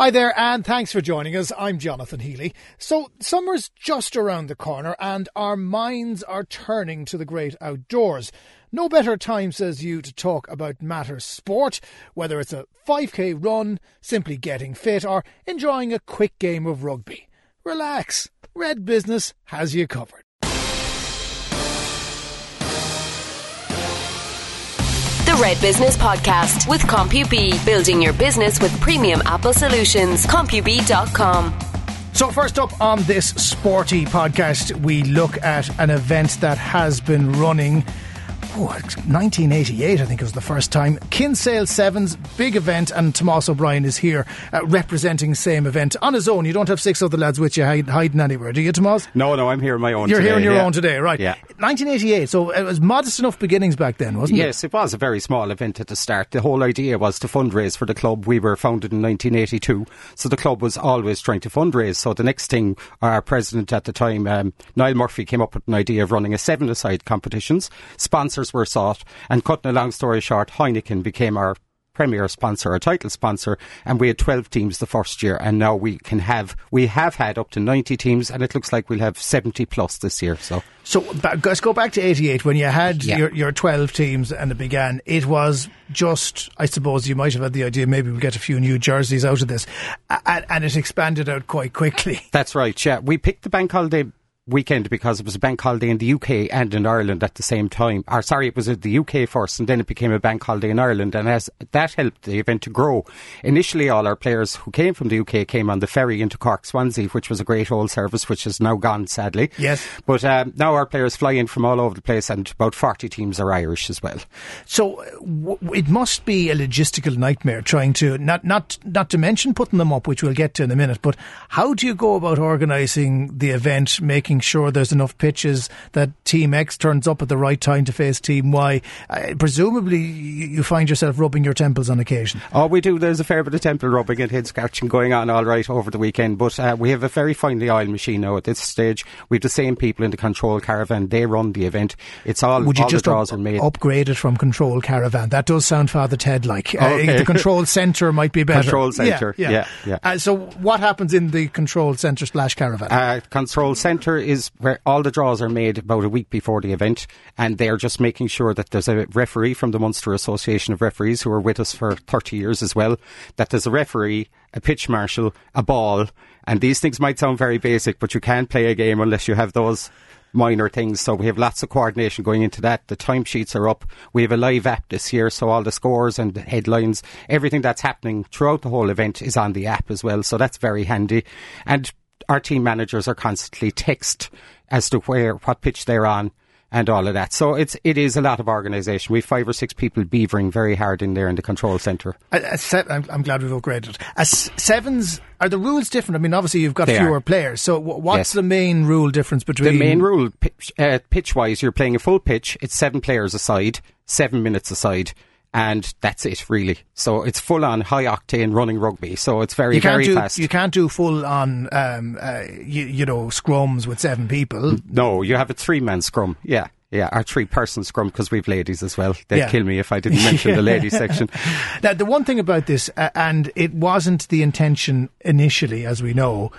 Hi there, and thanks for joining us. I'm Jonathan Healy. So, summer's just around the corner, and our minds are turning to the great outdoors. No better time, says you, to talk about matters sport, whether it's a 5k run, simply getting fit, or enjoying a quick game of rugby. Relax, Red Business has you covered. Red Business Podcast with CompuB, building your business with premium Apple solutions. CompuB.com. So, first up on this sporty podcast, we look at an event that has been running oh, 1988, I think it was the first time. Kinsale Sevens, big event, and Tomas O'Brien is here uh, representing same event on his own. You don't have six other lads with you hide, hiding anywhere, do you, Tomas? No, no, I'm here on my own. You're today, here on your yeah. own today, right? Yeah. 1988, so it was modest enough beginnings back then, wasn't it? Yes, it was a very small event at the start. The whole idea was to fundraise for the club. We were founded in 1982, so the club was always trying to fundraise. So the next thing, our president at the time, um, Niall Murphy, came up with an idea of running a seven-a-side competitions. Sponsors were sought, and cutting a long story short, Heineken became our premier sponsor, our title sponsor, and we had 12 teams the first year, and now we can have, we have had up to 90 teams, and it looks like we'll have 70 plus this year, so. So let's go back to 88 when you had Yeah. your, your 12 teams and it began. It was just, I suppose you might have had the idea maybe we'll get a few new jerseys out of this. And, and it expanded out quite quickly. That's right, yeah. We picked the bank holiday weekend because it was a bank holiday in the UK and in Ireland at the same time. Or sorry, it was at the UK first and then it became a bank holiday in Ireland and as that helped the event to grow. Initially all our players who came from the UK came on the ferry into Cork Swansea, which was a great old service which is now gone sadly. Yes. But um, now our players fly in from all over the place and about 40 teams are Irish as well. So w- it must be a logistical nightmare trying to, not, not, not to mention putting them up, which we'll get to in a minute, but how do you go about organising the event, making sure there's enough pitches that Team X turns up at the right time to face Team Y? Uh, presumably you, find yourself rubbing your temples on occasion. Oh, we do. There's a fair bit of temple rubbing and head scratching going on all right over the weekend, but uh, we have a very finely oiled machine now at this stage. We've the same people in the control caravan. They run the event. It's all, Would you all just the draws up- are made. upgrade it from Control Caravan? That does sound Father Ted like. Uh, the Control Centre might be better. Control Centre, Yeah. yeah, yeah. Uh, so what happens in the Control Centre slash Caravan? Uh, control centre is where all the draws are made about a week before the event, and they're just making sure that there's a referee from the Munster Association of Referees who are with us for 30 years as well. That there's a referee, a pitch marshal, a ball, and these things might sound very basic, but you can't play a game unless you have those minor things. So we have lots of coordination going into that. The timesheets are up. We have a live app this year, so all the scores and headlines, everything that's happening throughout the whole event is on the app as well. So that's very handy. And our team managers are constantly text as to where, what pitch they're on and all of that. So it's, it is a lot of organisation. We've five or six people beavering very hard in there in the control centre. Se- I'm, I'm glad we've upgraded. As sevens, are the rules different? I mean, obviously you've got They fewer are. players. So w- what's Yes. the main rule difference between The main rule, pitch, uh, pitch wise, you're playing a full pitch. It's seven players aside, seven minutes aside. And that's it, really. So it's full on high octane running rugby. So it's very, You can't very do fast. you can't do full on um, uh, you, you know scrums with seven people. No, you have a three man scrum. Yeah. Yeah, our three person scrum because we've ladies as well. They'd Yeah. kill me if I didn't mention the ladies section. Now, the one thing about this, uh, and it wasn't the intention initially, as we know,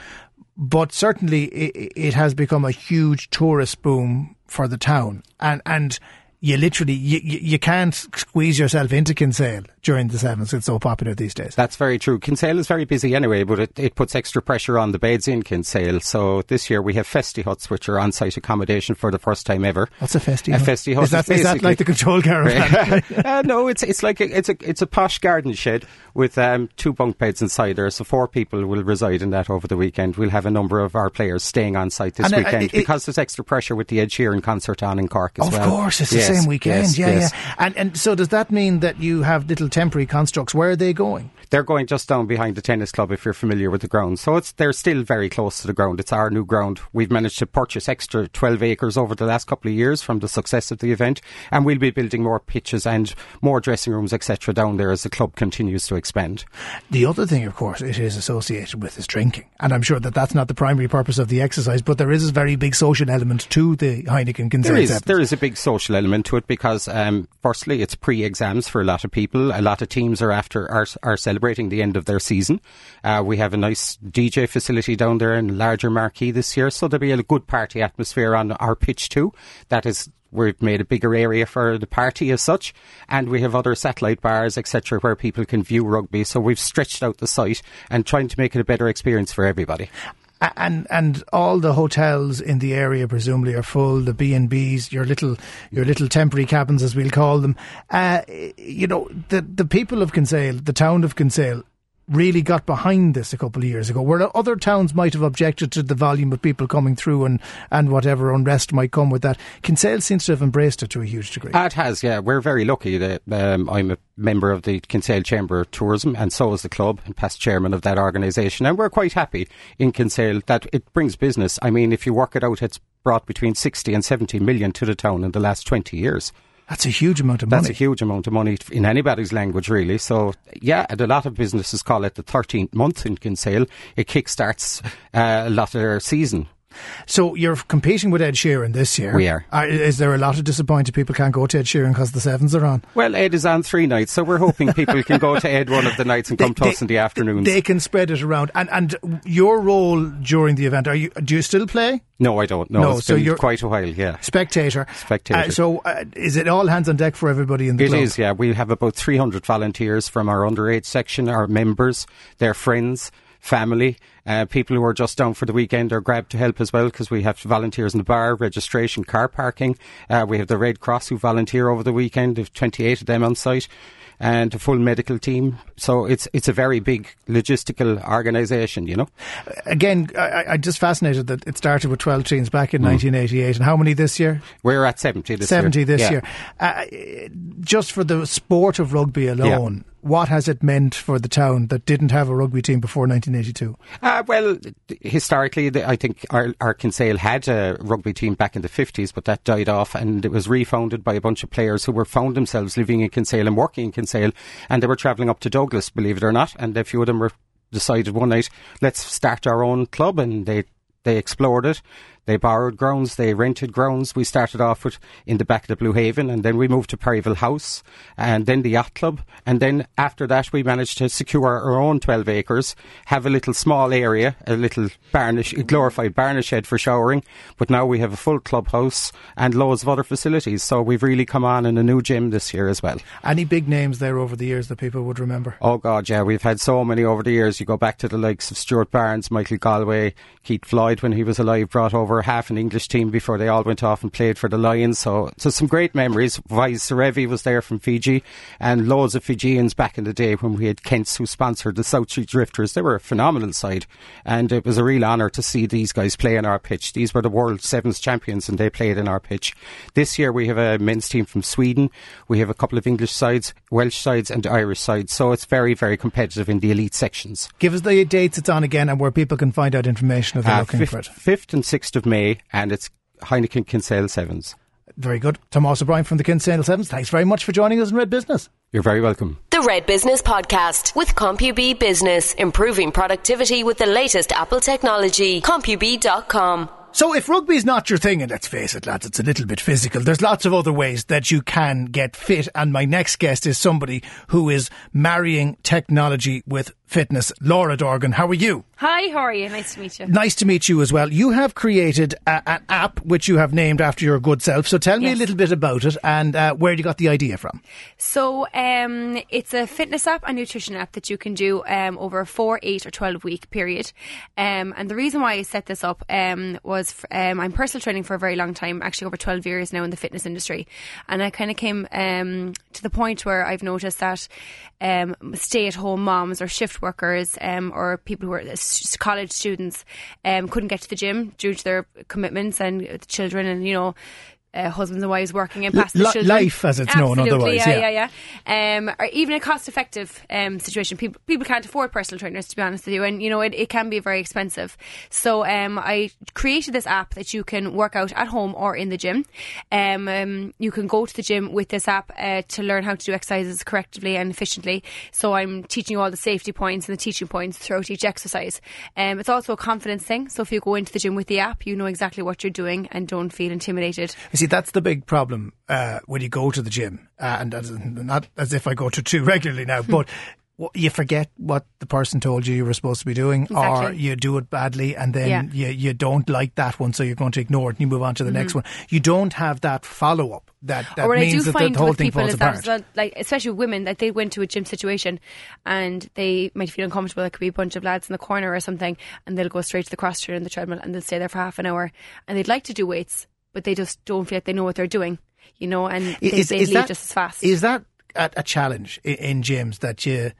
but certainly it, it has become a huge tourist boom for the town, and and you literally you, you you can't squeeze yourself into Kinsale during the sevens. It's so popular these days. That's very true. Kinsale is very busy anyway, but it, it puts extra pressure on the beds in Kinsale. So this year we have Festi Huts, which are on site accommodation for the first time ever. What's a festi? A festi hut Is that, is is that like the control caravan? uh, no, it's it's like a, it's a it's a posh garden shed with um, two bunk beds inside there. So four people will reside in that over the weekend. We'll have a number of our players staying on site this And, uh, weekend it- because there's extra pressure with the Ed Sheeran concert on in Cork as Of well. course, it's Yes, the same weekend. yes, yeah, yes. yeah. And and so does that mean that you have little temporary constructs? Where are they going? They're going just down behind the tennis club if you're familiar with the ground. So it's they're still very close to the ground. It's our new ground. We've managed to purchase extra 12 acres over the last couple of years from the success of the event, and we'll be building more pitches and more dressing rooms, etc. down there as the club continues to expand. The other thing, of course, it is associated with is drinking. And I'm sure that that's not the primary purpose of the exercise, but there is a very big social element to the Heineken There is, there is a big social element to it because, um, firstly, it's pre-exams for a lot of people. A lot of teams are after are, are celebrating celebrating the end of their season. Uh, we have a nice DJ facility down there and larger marquee this year, so there'll be a good party atmosphere on our pitch too. That is we've made a bigger area for the party as such, and we have other satellite bars, etc., where people can view rugby. So we've stretched out the site and trying to make it a better experience for everybody. And and all the hotels in the area presumably are full. The B and B's, your little your little temporary cabins, as we'll call them. Uh, you know the the people of Kinsale, the town of Kinsale, really got behind this a couple of years ago, where other towns might have objected to the volume of people coming through and, and whatever unrest might come with that. Kinsale seems to have embraced it to a huge degree. it has, yeah. We're very lucky that um, I'm a member of the Kinsale Chamber of Tourism, and so is the club, and past chairman of that organisation. And we're quite happy in Kinsale that it brings business. I mean, if you work it out, it's brought between 60 and 70 million to the town in the last 20 years. That's a huge amount of money. That's a huge amount of money in anybody's language, really. So, yeah, and a lot of businesses call it the 13th month in Kinsale. It kickstarts uh, a lot of their season. So you're competing with Ed Sheeran this year. We are. Uh, is there a lot of disappointed people can't go to Ed Sheeran because the sevens are on? Well, Ed is on three nights, so we're hoping people can go to Ed one of the nights and come they, to us in the afternoons. They can spread it around. And and your role during the event, are you? Do you still play? No, I don't. No, no so you're quite a while. Yeah, spectator. Spectator. Uh, so uh, is it all hands on deck for everybody in the It club? is. Yeah, we have about 300 volunteers from our underage section, our members, their friends family. Uh, people who are just down for the weekend are grabbed to help as well because we have volunteers in the bar, registration, car parking. Uh, we have the Red Cross who volunteer over the weekend. There's 28 of them on site and a full medical team. So it's it's a very big logistical organisation, you know. Again, I, I just fascinated that it started with 12 teams back in mm. 1988. And how many this year? We're at 70 this 70 year. this yeah. year. Uh, just for the sport of rugby alone, yeah what has it meant for the town that didn't have a rugby team before 1982? Uh, well, historically, I think our, our Kinsale had a rugby team back in the 50s, but that died off and it was refounded by a bunch of players who were found themselves living in Kinsale and working in Kinsale and they were travelling up to Douglas, believe it or not, and a few of them were decided one night, let's start our own club and they they explored it. They borrowed grounds, they rented grounds. We started off with in the back of the Blue Haven, and then we moved to Perryville House, and then the yacht club, and then after that we managed to secure our own 12 acres, have a little small area, a little barnish, a glorified barnish shed for showering, but now we have a full clubhouse and loads of other facilities. So we've really come on in a new gym this year as well. Any big names there over the years that people would remember? Oh God, yeah, we've had so many over the years. You go back to the likes of Stuart Barnes, Michael Galwey, Keith Floyd when he was alive, brought over half an English team before they all went off and played for the Lions. So, so some great memories. Vais Serevi was there from Fiji, and loads of Fijians back in the day when we had Kents who sponsored the South Street Drifters. They were a phenomenal side, and it was a real honour to see these guys play in our pitch. These were the world sevens champions, and they played in our pitch. This year we have a men's team from Sweden. We have a couple of English sides, Welsh sides, and Irish sides. So it's very, very competitive in the elite sections. Give us the dates it's on again, and where people can find out information if they're uh, looking fifth, for it. Fifth and sixth of May and it's Heineken Kinsale Sevens. Very good. Thomas O'Brien from the Kinsale Sevens. Thanks very much for joining us in Red Business. You're very welcome. The Red Business Podcast with CompuB Business, improving productivity with the latest Apple technology. CompuB.com. So if rugby's not your thing, and let's face it, lads, it's a little bit physical, there's lots of other ways that you can get fit. And my next guest is somebody who is marrying technology with fitness. Laura Dorgan, how are you? Hi, how are you? Nice to meet you. Nice to meet you as well. You have created a, an app which you have named after your good self. So tell me yes. a little bit about it and uh, where you got the idea from. So um, it's a fitness app and nutrition app that you can do um, over a four, eight, or twelve week period. Um, and the reason why I set this up um, was for, um, I'm personal training for a very long time, actually over twelve years now in the fitness industry, and I kind of came um, to the point where I've noticed that stay at home moms or shift workers or people who are college students um, couldn't get to the gym due to their commitments and the children and you know uh, husbands and wives working in past L- life as it's Absolutely, known otherwise yeah. yeah yeah, Um, or even a cost effective um, situation. People people can't afford personal trainers to be honest with you and you know it, it can be very expensive. So um, I created this app that you can work out at home or in the gym. Um, um, you can go to the gym with this app uh, to learn how to do exercises correctly and efficiently. So I'm teaching you all the safety points and the teaching points throughout each exercise. Um, it's also a confidence thing. So if you go into the gym with the app you know exactly what you're doing and don't feel intimidated see, that's the big problem uh, when you go to the gym, uh, and as, not as if I go to two regularly now, but you forget what the person told you you were supposed to be doing, or you do it badly, and then Yeah. you you don't like that one, so you're going to ignore it and you move on to the next one. You don't have that follow up. That that Mm-hmm. or what I means do that the, whole with thing people falls is that apart. well, like especially women, that they went to a gym situation and they might feel uncomfortable. There could be a bunch of lads in the corner or something, and they'll go straight to the cross trainer and the treadmill, and they'll stay there for half an hour, and they'd like to do weights, but they just don't feel like they know what they're doing, you know, and they, is, they is leave that, just as fast. Is that a, a challenge in, in gyms that you,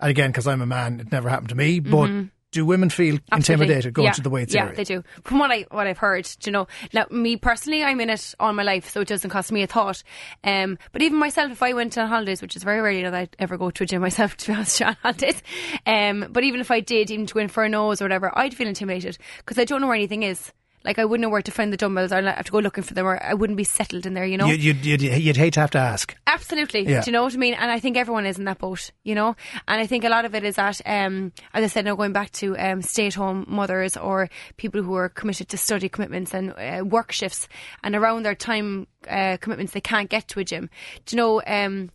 and again, because I'm a man, it never happened to me, but do women feel Mm-hmm. Absolutely. intimidated going yeah. to the weights yeah, area? Yeah, they do. From what I what I've heard, you know, now me personally, I'm in it all my life, so it doesn't cost me a thought. Um, but even myself, if I went on holidays, which is very rarely that I ever go to a gym myself, to be honest, on holidays. Um, but even if I did, even to go in for a nose or whatever, I'd feel intimidated because I don't know where anything is. Like I wouldn't know where to find the dumbbells, or I'd have to go looking for them, or I wouldn't be settled in there. You know, You, you'd, you'd, you'd hate to have to ask. Absolutely. Yeah. Do you know what I mean? And I think everyone is in that boat, you know? And I think a lot of it is that, um, as I said, now going back to um, stay at home mothers or people who are committed to study commitments and uh, work shifts and around their time uh, commitments, they can't get to a gym. Do you know? Um,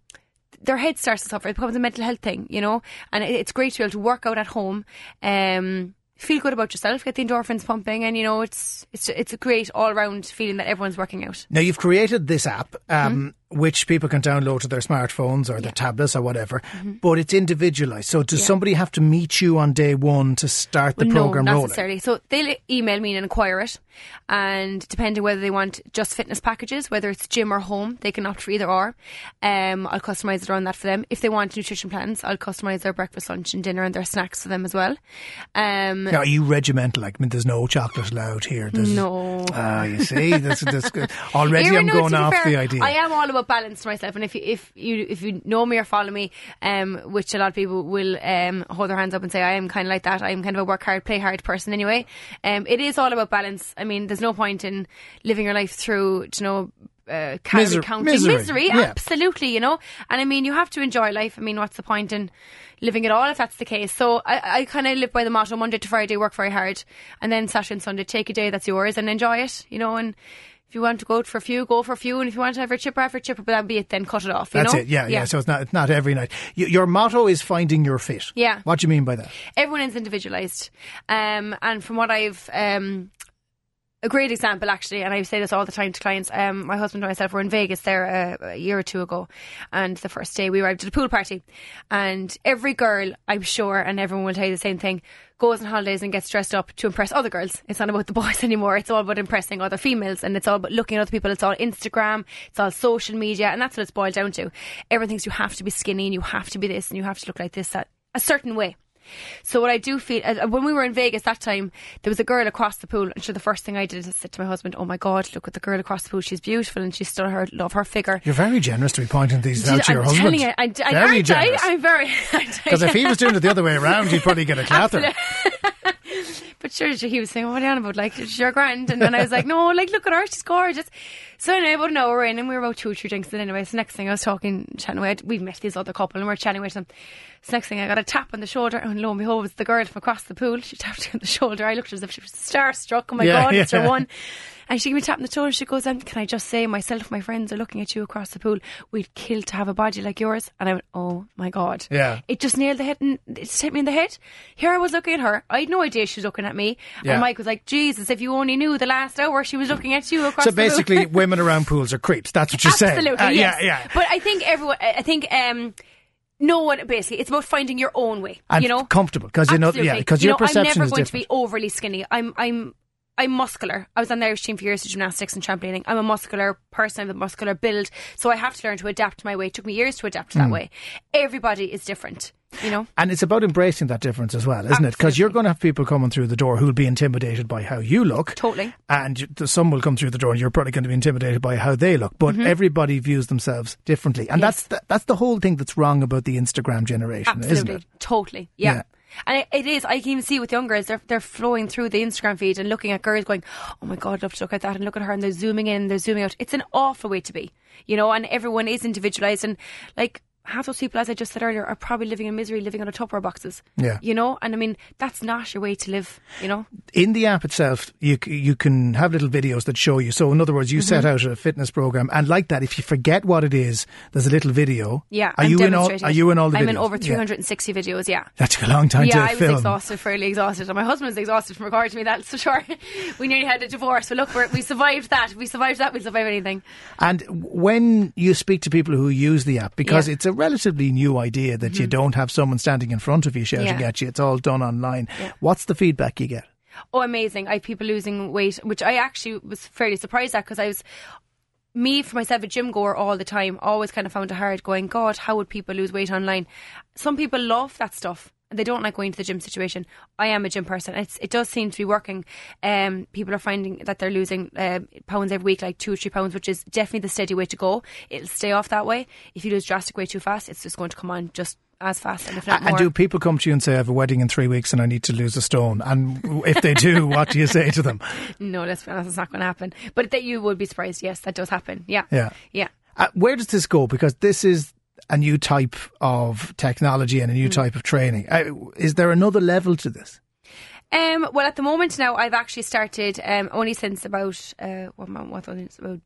their head starts to suffer. It becomes a mental health thing, you know? And it's great to be able to work out at home. Um, Feel good about yourself, get the endorphins pumping, and you know it's it's it's a great all round feeling that everyone's working out. Now you've created this app, um, which people can download to their smartphones or their tablets or whatever, but it's individualised. So does Yeah. somebody have to meet you on day one to start the Well, program no, not rolling? necessarily. So they'll email me and inquire it, and depending whether they want just fitness packages, whether it's gym or home, they can opt for either or. Um, I'll customise it around that for them. If they want nutrition plans, I'll customise their breakfast, lunch, and dinner and their snacks for them as well. Um, Now, are you regimental? Like, I mean, there's no chocolate allowed here. There's, No. Ah, you see, that's, that's good. Already, Erin, I'm no, going off fair, the idea. I am all about balance to myself, and if you, if you if you know me or follow me, um, which a lot of people will um, hold their hands up and say I am kind of like that. I am kind of a work hard, play hard person anyway. Um, it is all about balance. I mean, there's no point in living your life through, you know. Uh, calorie Miser- counting, misery, yeah. absolutely, you know. And I mean, you have to enjoy life. I mean, what's the point in living at all if that's the case? So I, I kind of live by the motto: Monday to Friday, work very hard, and then Saturday and Sunday, take a day that's yours and enjoy it, you know. And if you want to go for a few, go for a few, and if you want to have a chipper, have a chipper, but that'd be it. Then cut it off. You That's know? it. Yeah, yeah, So it's not it's not every night. Y- your motto is finding your fit. Yeah. What do you mean by that? everyone is individualized. Um, and from what I've, um, a great example actually, and I say this all the time to clients. Um, my husband and myself were in Vegas there a, a year or two ago, and the first day we arrived at a pool party, and every girl, I'm sure, and everyone will tell you the same thing, goes on holidays and gets dressed up to impress other girls. It's not about the boys anymore. It's all about impressing other females, and it's all about looking at other people. It's all Instagram, it's all social media, and that's what it's boiled down to. Everyone thinks you have to be skinny and you have to be this and you have to look like this, that a certain way. So what I do feel uh, when we were in Vegas that time, there was a girl across the pool, and so the first thing I did is said to my husband, "Oh my God, look at the girl across the pool. She's beautiful, and she's still her love her figure." You're very generous to be pointing these out to I'm your husband. telling you, I, I, very I? generous. I'm very. Because if he was doing it the other way around, you'd probably get a clather. But sure, he was saying, oh, "What are you on about? Like, your grand." And then I was like, "No, like, look at her, she's gorgeous." So anyway, about an hour in, and we were about two or three drinks. And anyway, so next thing I was talking, chatting away. we've met this other couple, and we are chatting with them. So next thing I got a tap on the shoulder, and lo and behold, it was the girl from across the pool. She tapped me on the shoulder. I looked as if she was starstruck. Oh my Yeah, god, it's yeah. her one. And she gave me a tap on the shoulder. She goes, um, "Can I just say, myself, my friends are looking at you across the pool. We'd kill to have a body like yours." And I went, "Oh my god!" Yeah. It just nailed the head and it just hit me in the head. Here I was looking at her. I had no idea she was looking at me. Yeah. And Mike was like, Jesus, if you only knew the last hour she was looking at you across So the pool." basically, women around pools are creeps. That's what you're saying. Absolutely, Uh, yes. Yeah, yeah. But I think everyone, I think, um, no one, basically, it's about finding your own way. And you know? comfortable, 'cause you know- Absolutely. yeah, 'cause You your know, perception I'm never is going different. to be overly skinny. I'm, I'm, I'm muscular. I was on the Irish team for years of gymnastics and trampolining. I'm a muscular person. I have a muscular build. So I have to learn to adapt my way. It took me years to adapt to Hmm. that way. Everybody is different, you know? And it's about embracing that difference as well, isn't it? Because you're going to have people coming through the door who'll be intimidated by how you look. Totally. And some will come through the door and you're probably going to be intimidated by how they look. But everybody views themselves differently. And Mm-hmm. Yes. that's the, that's the whole thing that's wrong about the Instagram generation, isn't it? totally, yeah. Yeah. And it, it is. I can even see with young girls, they're they're flowing through the Instagram feed and looking at girls, going, "Oh my god, I'd love to look at that," and look at her, and they're zooming in, they're zooming out. It's an awful way to be, you know. And everyone is individualized, and like half those people, as I just said earlier, are probably living in misery, living on a Tupperware boxes. Yeah. You know, and I mean, that's not your way to live, you know? in the app itself, you you can have little videos that show you. So, in other words, you set Mm-hmm. out a fitness program, and like that, if you forget what it is, there's a little video. Yeah. Are I'm you in all? Are you in all the I'm videos? in over Yeah. 360 videos, yeah. That took a long time yeah, to I was film. exhausted, fairly exhausted, and my husband's exhausted from recording me. That's for sure. we nearly had a divorce, but look, we're, we survived that. If we survived that, we'll survive anything. And when you speak to people who use the app, because Yeah. It's a relatively new idea that you hmm. don't have someone standing in front of you shouting Yeah. at you, it's all done online. Yeah. What's the feedback you get? Oh, amazing! I have people losing weight, which I actually was fairly surprised at because I was me for myself a gym goer all the time. Always kind of found it hard going. God, how would people lose weight online? Some people love that stuff. And They don't like going to the gym situation. I am a gym person. It's, it does seem to be working. Um, people are finding that they're losing uh, pounds every week, like two or three pounds, which is definitely the steady way to go. It'll stay off that way. If you lose drastic weight too fast, it's just going to come on just as fast, and if not And more. do people come to you and say, I have a wedding in three weeks and I need to lose a stone? And if they do, what do you say to them? no, let's be honest, it's not going to happen. But that you would be surprised. Yes, that does happen. Yeah, Yeah. yeah. Uh, where does this go? Because this is a new type of technology and a Mm. new type of training. Uh, is there another level to this? Um, well, at the moment now, I've actually started um, only since about uh, what month what was it? about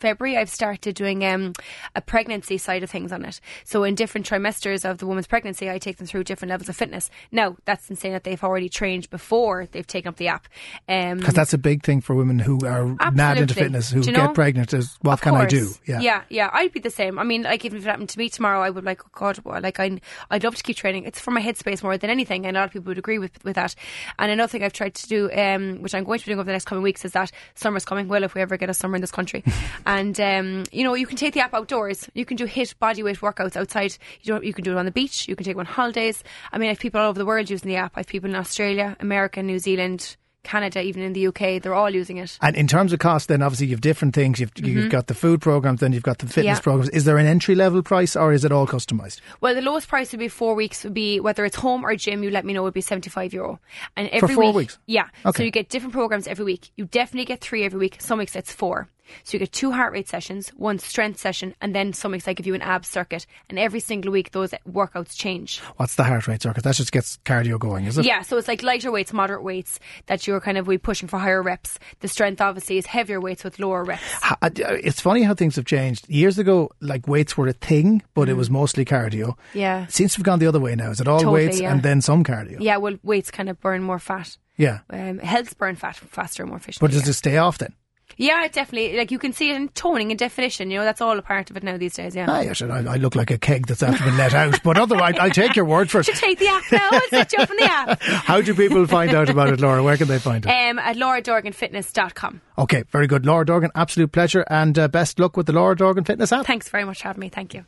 February. I've started doing um, a pregnancy side of things on it. So in different trimesters of the woman's pregnancy, I take them through different levels of fitness. Now that's insane that they've already trained before they've taken up the app. Um, Because that's a big thing for women who are mad into fitness, who get know? pregnant. Is what Of can I do? course. yeah, yeah. I'd be the same. I mean, like even if it happened to me tomorrow, I would like, oh God, well, like I, I'd love to keep training. It's for my headspace more than anything, and a lot of people would agree with with that. And another thing I've tried to do, um, which I'm going to be doing over the next coming weeks, is that summer's coming. Well, if we ever get a summer in this country, and um, you know, you can take the app outdoors. You can do HIIT body weight workouts outside. You don't. You can do it on the beach. You can take it on holidays. I mean, I have people all over the world using the app. I have people in Australia, America, New Zealand. Canada, even in the UK, they're all using it. And in terms of cost, then obviously you've different things. You've, you've got the food programs, then you've got the fitness Mm-hmm. Yeah. programs. Is there an entry level price, or is it all customized? Well, the lowest price would be four weeks. Would be whether it's home or gym. You let me know would be seventy five euro. And every four week, weeks? yeah. Okay. So you get different programs every week. You definitely get three every week. Some weeks it's four. So you get two heart rate sessions, one strength session, and then some weeks I give you an abs circuit. And every single week those workouts change. What's the heart rate circuit? That just gets cardio going, is it? Yeah, so it's like lighter weights, moderate weights that you're kind of we pushing for higher reps. The strength obviously is heavier weights with lower reps. Uh, It's funny how things have changed. Years ago, like weights were a thing, but it was mostly cardio. Mm. Yeah. Seems to have gone the other way now. Is it all Totally, weights yeah. and then some cardio? Yeah, well, weights kind of burn more fat. Yeah. Um, helps burn fat faster and more efficiently. But does yeah. it stay off then? Yeah, it definitely. Like you can see it in toning and definition. You know, that's all a part of it now these days. Yeah. Ah, yes, I, I look like a keg that's after been let out. But otherwise, I'll take your word for it. Should take the app now. I'll set you up on the app. How do people find out about it, Laura? Where can they find it? Um, at lauradorganfitness.com. Okay, very good. Laura Dorgan, absolute pleasure. And uh, best luck with the Laura Dorgan Fitness app. Thanks very much for having me. Thank you.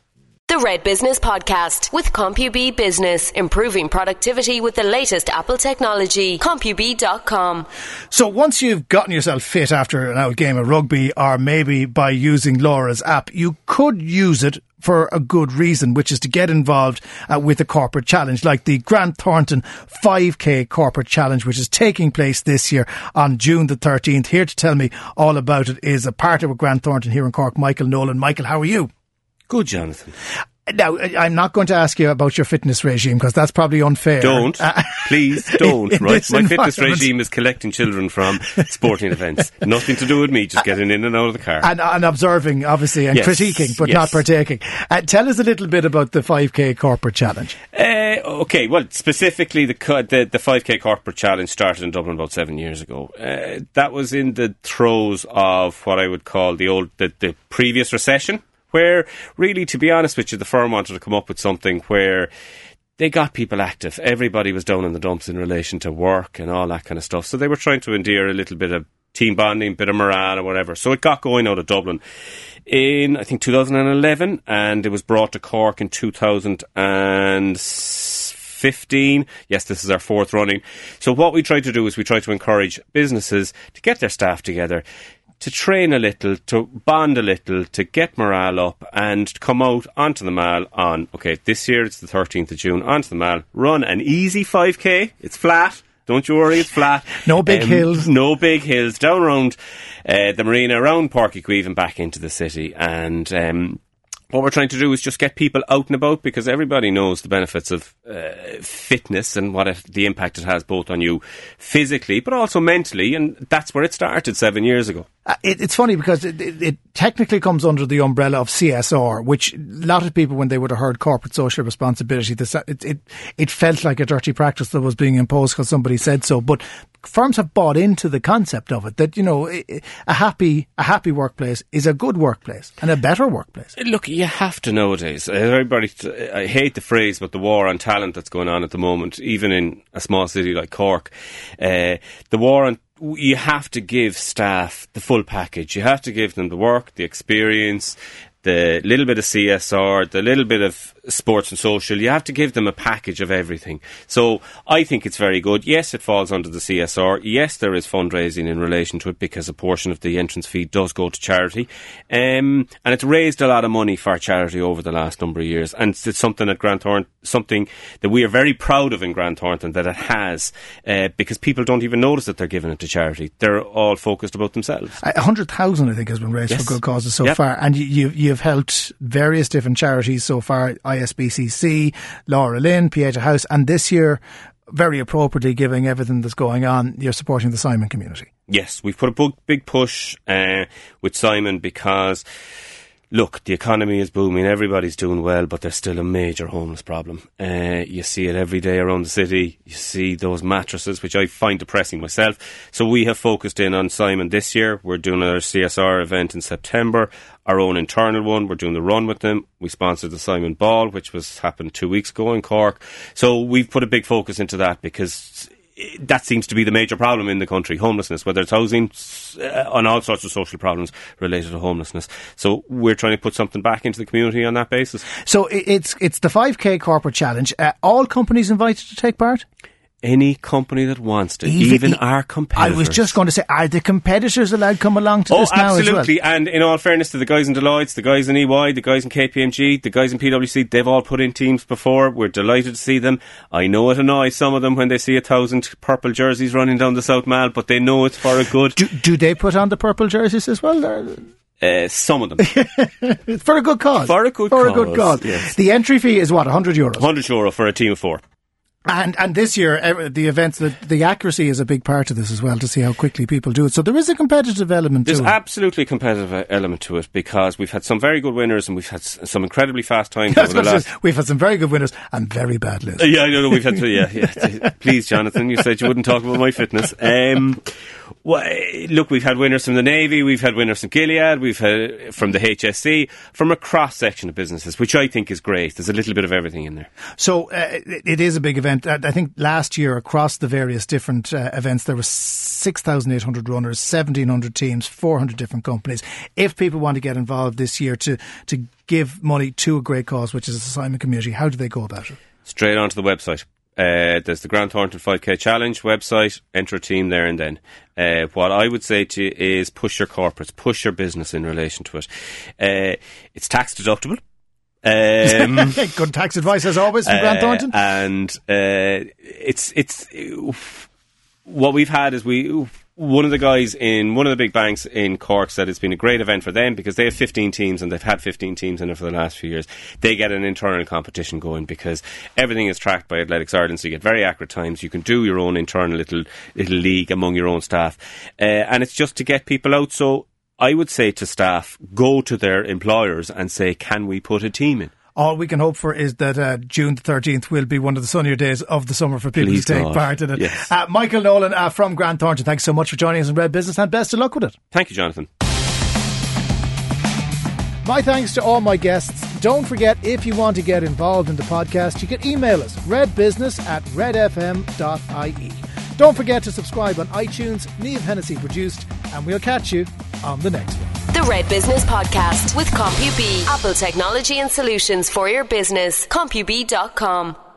The Red Business Podcast with CompuB Business, improving productivity with the latest Apple technology. CompuB.com. So once you've gotten yourself fit after an old game of rugby, or maybe by using Laura's app, you could use it for a good reason, which is to get involved uh, with a corporate challenge, like the Grant Thornton 5K corporate challenge, which is taking place this year on June the 13th. Here to tell me all about it is a partner with Grant Thornton here in Cork, Michael Nolan. Michael, how are you? Good, Jonathan. Now, I'm not going to ask you about your fitness regime because that's probably unfair. Don't. Uh, Please don't, right? My fitness regime is collecting children from sporting events. Nothing to do with me, just getting in and out of the car. and, and observing, obviously, and Yes, critiquing, but yes. not partaking. Uh, tell us a little bit about the 5K corporate challenge. Uh, okay, well, specifically the, the the 5k corporate challenge started in Dublin about seven years ago. Uh, that was in the throes of what I would call the old the, the previous recession, where really, to be honest with you, the firm wanted to come up with something where they got people active. Everybody was down in the dumps in relation to work and all that kind of stuff. So they were trying to endear a little bit of team bonding, bit of morale or whatever. So it got going out of Dublin in, I think, 2011 and it was brought to Cork in 2015. Yes, this is our fourth running. So what we try to do is we try to encourage businesses to get their staff together, to train a little, to bond a little, to get morale up, and to come out onto the mall on, okay, this year it's the 13th of June, onto the mall, run an easy 5k. It's flat. Don't you worry, it's flat. No big hills. No big hills. Down around uh, the marina, around Porky and back into the city. And um, what we're trying to do is just get people out and about because everybody knows the benefits of uh, fitness and what it, the impact it has both on you physically but also mentally and that's where it started seven years ago Uh, it, it's funny because it, it, it, technically comes under the umbrella of CSR, which a lot of people, when they would have heard corporate social responsibility, this, it, it, it felt like a dirty practice that was being imposed because somebody said so. But firms have bought into the concept of it that you know a happy a happy workplace is a good workplace and a better workplace. Uh, look, you have to nowadays. Uh, everybody, I hate the phrase, but the war on talent that's going on at the moment, even in a small city like Cork, uh, the war on you have to give staff the full package. You have to give them the work, the experience, the little bit of CSR, the little bit of sports and social, you have to give them a package of everything. So I think it's very good. Yes, it falls under the CSR. Yes, there is fundraising in relation to it because a portion of the entrance fee does go to charity. Um, and it's raised a lot of money for charity over the last number of years. And it's something that Grant Thornton, something that we are very proud of in Grant Thornton that it has, uh, because people don't even notice that they're giving it to charity. They're all focused about themselves. A hundred thousand, I think, has been raised yes. for good causes so yep. far. And you you've helped various different charities so far ISPCC, Laura Lynn, Pieta House, and this year, very appropriately, giving everything that's going on, you're supporting the Simon community. Yes, we've put a big push uh, with Simon because look, the economy is booming, everybody's doing well, but there's still a major homeless problem. Uh, you see it every day around the city. You see those mattresses, which I find depressing myself. So we have focused in on Simon this year. We're doing our CSR event in September, our own internal one. We're doing the run with them. We sponsored the Simon Ball, which was happened two weeks ago in Cork. So we've put a big focus into that because that seems to be the major problem in the country homelessness, whether it's housing, uh, on all sorts of social problems related to homelessness. So we're trying to put something back into the community on that basis. So it's it's the 5K corporate challenge. Uh, all companies invited to take part? Any company that wants to, even, even our competitors. I was just going to say, are the competitors allowed to come along to oh, this now absolutely. Well? And in all fairness to the guys in Deloitte, the guys in EY, the guys in KPMG, the guys in PwC, they've all put in teams before. We're delighted to see them. I know it annoys some of them when they see a thousand purple jerseys running down the South Mall, but they know it's for a good. Do, do they put on the purple jerseys as well? Uh, some of them. for a good cause. For a good for cause. a good cause. Yes. The entry fee is what, 100 euros? 100 euro for a team of four. And and this year, the events, the, the accuracy is a big part of this as well to see how quickly people do it. So there is a competitive element There's to it. There's absolutely a competitive element to it because we've had some very good winners and we've had some incredibly fast times over the last. we've had some very good winners and very bad lists. Yeah, I know. We've had to, yeah, yeah. Please, Jonathan, you said you wouldn't talk about my fitness. Um, well, look, we've had winners from the Navy, we've had winners from Gilead, we've had from the HSE, from a cross section of businesses, which I think is great. There's a little bit of everything in there. So uh, it is a big event. I think last year across the various different uh, events, there were 6,800 runners, 1,700 teams, 400 different companies. If people want to get involved this year to, to give money to a great cause, which is the Simon community, how do they go about it? Straight onto the website. Uh, there's the Grant Thornton 5K Challenge website. Enter a team there and then. Uh, what I would say to you is push your corporates, push your business in relation to it. Uh, it's tax deductible. Um, Good tax advice as always from Grant uh, Thornton. And uh, it's it's what we've had is we one of the guys in one of the big banks in Cork said it's been a great event for them because they have 15 teams and they've had 15 teams in it for the last few years. They get an internal competition going because everything is tracked by Athletics Ireland, so you get very accurate times. You can do your own internal little little league among your own staff, uh, and it's just to get people out. So I would say to staff, go to their employers and say, "Can we put a team in?" All we can hope for is that uh, June the 13th will be one of the sunnier days of the summer for people Please to take God. part in it. Yes. Uh, Michael Nolan uh, from Grant Thornton, thanks so much for joining us in Red Business and best of luck with it. Thank you, Jonathan. My thanks to all my guests. Don't forget, if you want to get involved in the podcast, you can email us redbusiness at redfm.ie. Don't forget to subscribe on iTunes. Neve Hennessy produced, and we'll catch you on the next one. The Red Business Podcast with CompuB. Apple technology and solutions for your business. CompuB.com.